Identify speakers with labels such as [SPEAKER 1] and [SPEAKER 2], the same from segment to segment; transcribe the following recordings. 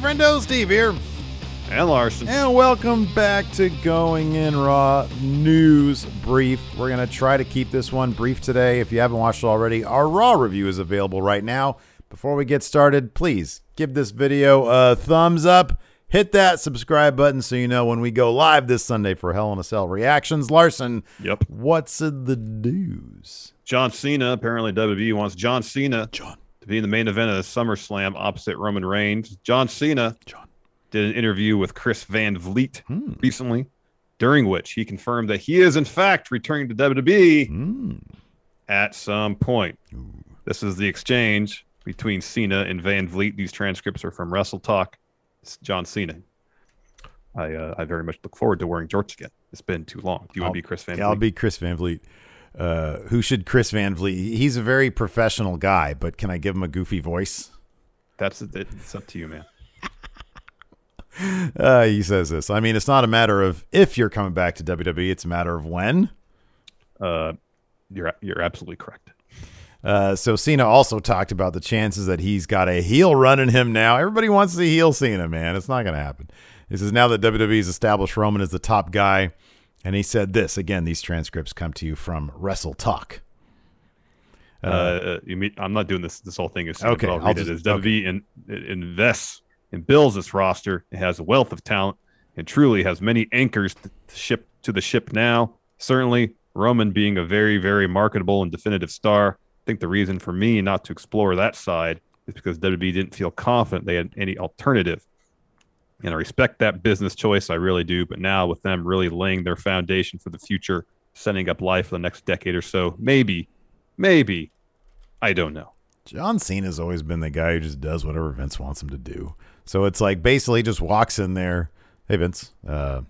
[SPEAKER 1] Friendo, Steve here.
[SPEAKER 2] And Larson.
[SPEAKER 1] And welcome back to Going In Raw News Brief. We're going to try to keep this one brief today. If you haven't watched already, our Raw review is available right now. Before we get started, please give this video a thumbs up. Hit that subscribe button so you know when we go live this Sunday for Hell in a Cell reactions. Larson,
[SPEAKER 2] Yep.
[SPEAKER 1] what's in the news?
[SPEAKER 2] John Cena. Apparently, WWE wants John Cena
[SPEAKER 1] John.
[SPEAKER 2] To be in the main event of the SummerSlam opposite Roman Reigns. John Cena
[SPEAKER 1] John.
[SPEAKER 2] did an interview with Chris Van Vliet
[SPEAKER 1] Hmm.
[SPEAKER 2] recently, during which he confirmed that he is, in fact, returning to WWE
[SPEAKER 1] Hmm.
[SPEAKER 2] at some point. This is the exchange between Cena and Van Vliet. These transcripts are from Wrestle Talk. It's John Cena. I uh, I very much look forward to wearing jorts again. It's been too long. Do you want
[SPEAKER 1] I'll-
[SPEAKER 2] to be Chris Van
[SPEAKER 1] Yeah, I'll be Chris Van Vliet. Uh, who should Chris Van Vliet? He's a very professional guy, but can I give him a goofy voice?
[SPEAKER 2] That's it's up to you, man.
[SPEAKER 1] Uh, he says this. I mean, it's not a matter of if you're coming back to WWE; it's a matter of when.
[SPEAKER 2] Uh, you're you're absolutely correct.
[SPEAKER 1] Uh, so Cena also talked about the chances that he's got a heel running him now. Everybody wants to heel Cena, man. It's not going to happen. He says now that WWE's established Roman as the top guy, and he said this again. These transcripts come to you from Wrestle Talk.
[SPEAKER 2] Uh, you mean I'm not doing this. This whole thing is
[SPEAKER 1] Okay,
[SPEAKER 2] I'll
[SPEAKER 1] I'll
[SPEAKER 2] read it.
[SPEAKER 1] just-
[SPEAKER 2] As WWE in, invests and builds this roster, it has a wealth of talent and truly has many anchors to, to ship to the ship now. Certainly, Roman being a very, very marketable and definitive star. I think the reason for me not to explore that side is because WWE didn't feel confident they had any alternative. And I respect that business choice, I really do. But now, with them really laying their foundation for the future, setting up life for the next decade or so, maybe, maybe, I don't know.
[SPEAKER 1] John Cena's always been the guy who just does whatever Vince wants him to do. So it's like basically just walks in there. Hey Vince, uh,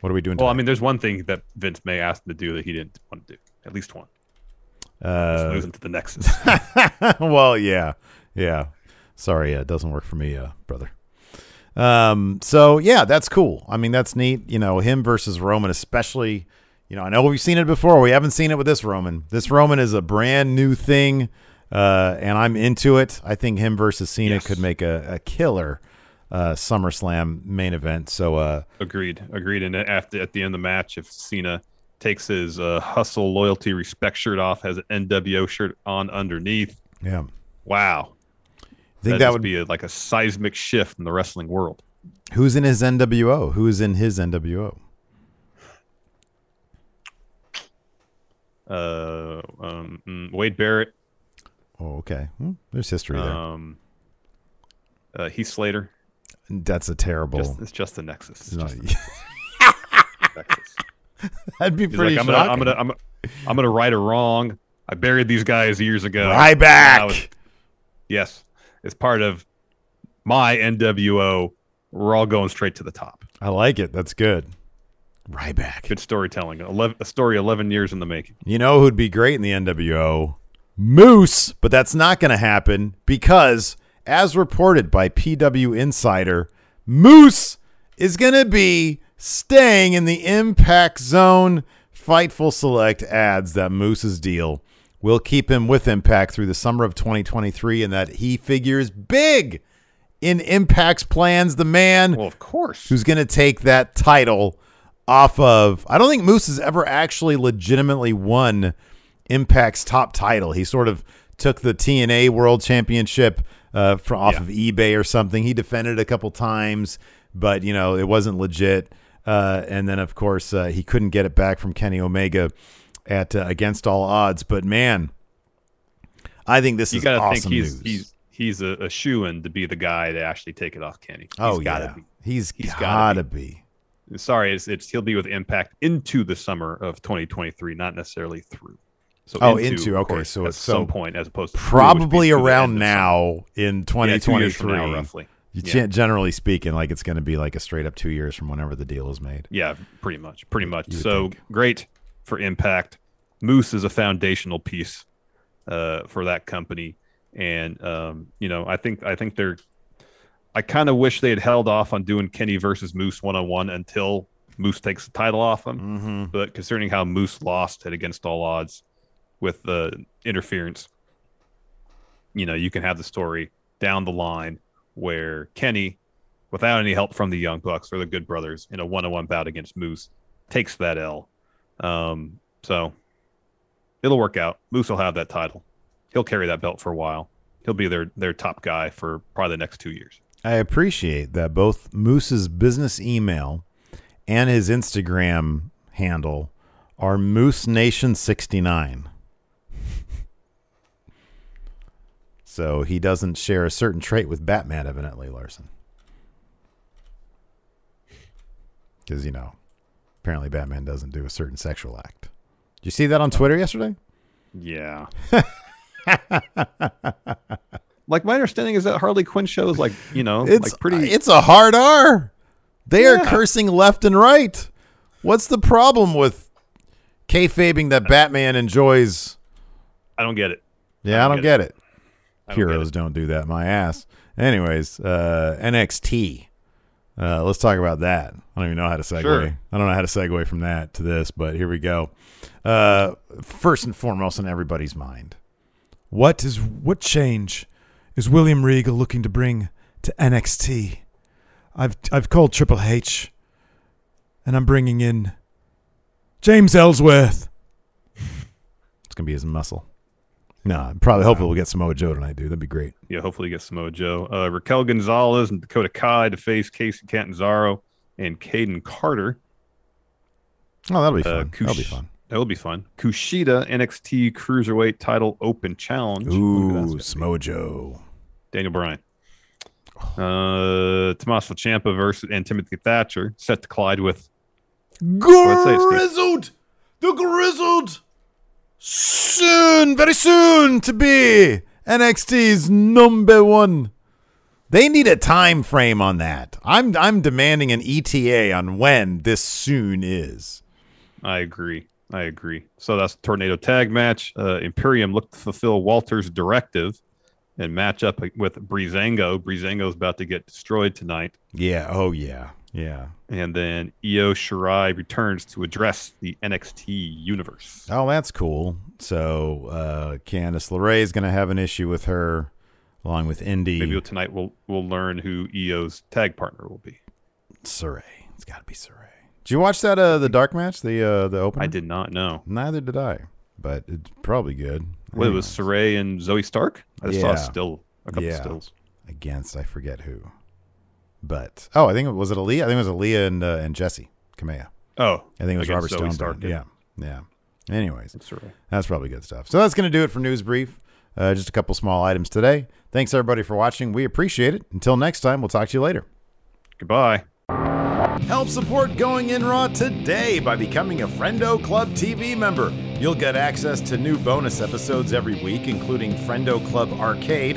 [SPEAKER 1] what are we doing?
[SPEAKER 2] Well, I mean, there's one thing that Vince may ask him to do that he didn't want to do. At least one. Just
[SPEAKER 1] uh,
[SPEAKER 2] losing to the Nexus.
[SPEAKER 1] well, yeah, yeah. Sorry, yeah, it doesn't work for me, uh, brother. Um, so yeah, that's cool. I mean, that's neat. You know, him versus Roman, especially. You know, I know we've seen it before. We haven't seen it with this Roman. This Roman is a brand new thing, uh, and I'm into it. I think him versus Cena
[SPEAKER 2] Yes.
[SPEAKER 1] could make a, a killer uh, SummerSlam main event. So, uh,
[SPEAKER 2] agreed. Agreed. And after at the end of the match, if Cena takes his uh, hustle, loyalty, respect shirt off, has an NWO shirt on underneath,
[SPEAKER 1] yeah,
[SPEAKER 2] wow.
[SPEAKER 1] I think
[SPEAKER 2] That'd
[SPEAKER 1] that would
[SPEAKER 2] be a, like a seismic shift in the wrestling world.
[SPEAKER 1] Who's in his NWO? Who's in his NWO?
[SPEAKER 2] Uh, um, mm, Wade Barrett,
[SPEAKER 1] Oh, okay. Hmm, there's history there.
[SPEAKER 2] um, uh, Heath Slater.
[SPEAKER 1] That's a terrible.
[SPEAKER 2] Just, it's just the Nexus.
[SPEAKER 1] it's
[SPEAKER 2] It's
[SPEAKER 1] not-
[SPEAKER 2] just the Nexus.
[SPEAKER 1] that'd be
[SPEAKER 2] He's
[SPEAKER 1] pretty
[SPEAKER 2] like, I'm gonna, I'm gonna, I'm, I'm gonna right a wrong. I buried these guys years ago.
[SPEAKER 1] Right
[SPEAKER 2] Now it's-
[SPEAKER 1] back.
[SPEAKER 2] yes, it's part of my NWO. We're all going straight to the top.
[SPEAKER 1] I like it. That's good. Ryback.
[SPEAKER 2] Good storytelling. 11, a story 11 years in the making.
[SPEAKER 1] You know who'd be great in the NWO? Moose. But that's not going to happen because, as reported by PW Insider, Moose is going to be staying in the Impact Zone. Fightful Select adds that Moose's deal will keep him with Impact through the summer of 2023 and that he figures big in Impact's plans. The man
[SPEAKER 2] Well, of course.
[SPEAKER 1] who's going to take that title off of. I don't think Moose has ever actually legitimately won Impact's top title. He sort of took the TNA World Championship uh, from off
[SPEAKER 2] Yeah.
[SPEAKER 1] of eBay or something. He defended it a couple times, but you know it wasn't legit. Uh, and then of course uh, he couldn't get it back from Kenny Omega at uh, against all odds. But man, I think this
[SPEAKER 2] you
[SPEAKER 1] is
[SPEAKER 2] got to
[SPEAKER 1] awesome
[SPEAKER 2] think he's
[SPEAKER 1] news.
[SPEAKER 2] he's he's a, a shoe in to be the guy to actually take it off Kenny. He's
[SPEAKER 1] oh
[SPEAKER 2] gotta
[SPEAKER 1] yeah,
[SPEAKER 2] be.
[SPEAKER 1] he's
[SPEAKER 2] He's
[SPEAKER 1] gotta,
[SPEAKER 2] gotta
[SPEAKER 1] be.
[SPEAKER 2] Sorry, it's, it's he'll be with Impact into the summer of 2023, not necessarily through. So
[SPEAKER 1] Oh, into,
[SPEAKER 2] of
[SPEAKER 1] okay,
[SPEAKER 2] course,
[SPEAKER 1] so
[SPEAKER 2] at some
[SPEAKER 1] so
[SPEAKER 2] point as opposed to
[SPEAKER 1] Probably
[SPEAKER 2] be the
[SPEAKER 1] around now in
[SPEAKER 2] summer. Yeah, two years from
[SPEAKER 1] 2023.
[SPEAKER 2] now, roughly.
[SPEAKER 1] You
[SPEAKER 2] Yeah.
[SPEAKER 1] can't- generally speaking, like it's going to be like a straight up two years from whenever the deal is made.
[SPEAKER 2] Yeah, pretty much, pretty much. So
[SPEAKER 1] think.
[SPEAKER 2] great for Impact. Moose is a foundational piece uh, for that company, and um, you know, I think I think they're. I kind of wish they had held off on doing Kenny versus Moose one on one until Moose takes the title off him.
[SPEAKER 1] Mm-hmm.
[SPEAKER 2] But concerning how Moose lost it against all odds with the interference, you know, you can have the story down the line where Kenny, without any help from the Young Bucks or the Good Brothers in a one on one bout against Moose, takes that L. Um, so it'll work out. Moose will have that title. He'll carry that belt for a while. He'll be their their top guy for probably the next two years.
[SPEAKER 1] I appreciate that both Moose's business email and his Instagram handle are Moose Nation 69. so he doesn't share a certain trait with Batman, evidently, Larson. Because, you know, apparently Batman doesn't do a certain sexual act. Did you see that on Twitter yesterday?
[SPEAKER 2] Yeah. like my understanding is that Harley Quinn shows like you know
[SPEAKER 1] It's
[SPEAKER 2] like pretty.
[SPEAKER 1] It's a hard R. They are cursing left and right. What's the problem with kayfabing that Batman enjoys?
[SPEAKER 2] I don't get it.
[SPEAKER 1] Yeah, I don't get it.
[SPEAKER 2] I don't get
[SPEAKER 1] Heroes don't do that. My ass. Anyways, uh, NXT. Uh, let's talk about that. I don't even know how to segue.
[SPEAKER 2] Sure.
[SPEAKER 1] I don't know how to segue from that to this, but here we go. Uh, first and foremost, in everybody's mind, what is what change is William Regal looking to bring to NXT? I've I've called Triple H, and I'm bringing in James Ellsworth. It's gonna be his muscle. No, probably. Hopefully, we'll get Samoa Joe tonight, dude. That'd be great.
[SPEAKER 2] Yeah, hopefully we get Samoa Joe. Uh, Raquel Gonzalez and Dakota Kai to face Kacy Catanzaro and Kayden Carter.
[SPEAKER 1] Oh, that'll be
[SPEAKER 2] Uh,
[SPEAKER 1] fun. that'll be fun.
[SPEAKER 2] That'll be fun. Kushida NXT Cruiserweight Title Open Challenge. Wonder who that's gonna
[SPEAKER 1] Ooh. Samoa Joe.
[SPEAKER 2] Daniel Bryan. Uh, Tommaso Ciampa versus and Timothy Thatcher set to collide with I'd say, Steve.
[SPEAKER 1] Grizzled, the grizzled, soon, very soon to be NXT's number one. They need a time frame on that. I'm I'm demanding an ETA on when this soon is.
[SPEAKER 2] I agree. I agree. So that's tornado tag match. Uh, Imperium looked to fulfill Walter's directive and match up with Breezango. Breezango's about to get destroyed tonight.
[SPEAKER 1] Yeah. Oh yeah. Yeah.
[SPEAKER 2] And then Io Shirai returns to address the NXT universe.
[SPEAKER 1] Oh, that's cool. So uh, Candice LeRae is going to have an issue with her, along with Indi.
[SPEAKER 2] Maybe tonight we'll we'll learn who Io's tag partner will be.
[SPEAKER 1] Sarray. It's got to be Sarray. Did you watch that uh the dark match, the uh the opener?
[SPEAKER 2] I did not know.
[SPEAKER 1] Neither did I, but it's probably good.
[SPEAKER 2] What it was. Sarray and Zoey Stark? I just saw a still a couple
[SPEAKER 1] Yeah.
[SPEAKER 2] stills.
[SPEAKER 1] against I forget who, but oh, I think it was it Aliyah. I think it was Aliyah and uh, and Jessi Kamea.
[SPEAKER 2] Oh,
[SPEAKER 1] I think it was Robert
[SPEAKER 2] Zoey
[SPEAKER 1] Stone.
[SPEAKER 2] Stark.
[SPEAKER 1] Yeah, yeah. Anyways,
[SPEAKER 2] That's Sarray.
[SPEAKER 1] that's probably good stuff. So that's going to do it for News Brief. Uh, just a couple small items today. Thanks everybody for watching. We appreciate it. Until next time, we'll talk to you later.
[SPEAKER 2] Goodbye.
[SPEAKER 1] Help support Going In Raw today by becoming a Friendo Club TV member. You'll get access to new bonus episodes every week, including Friendo Club Arcade,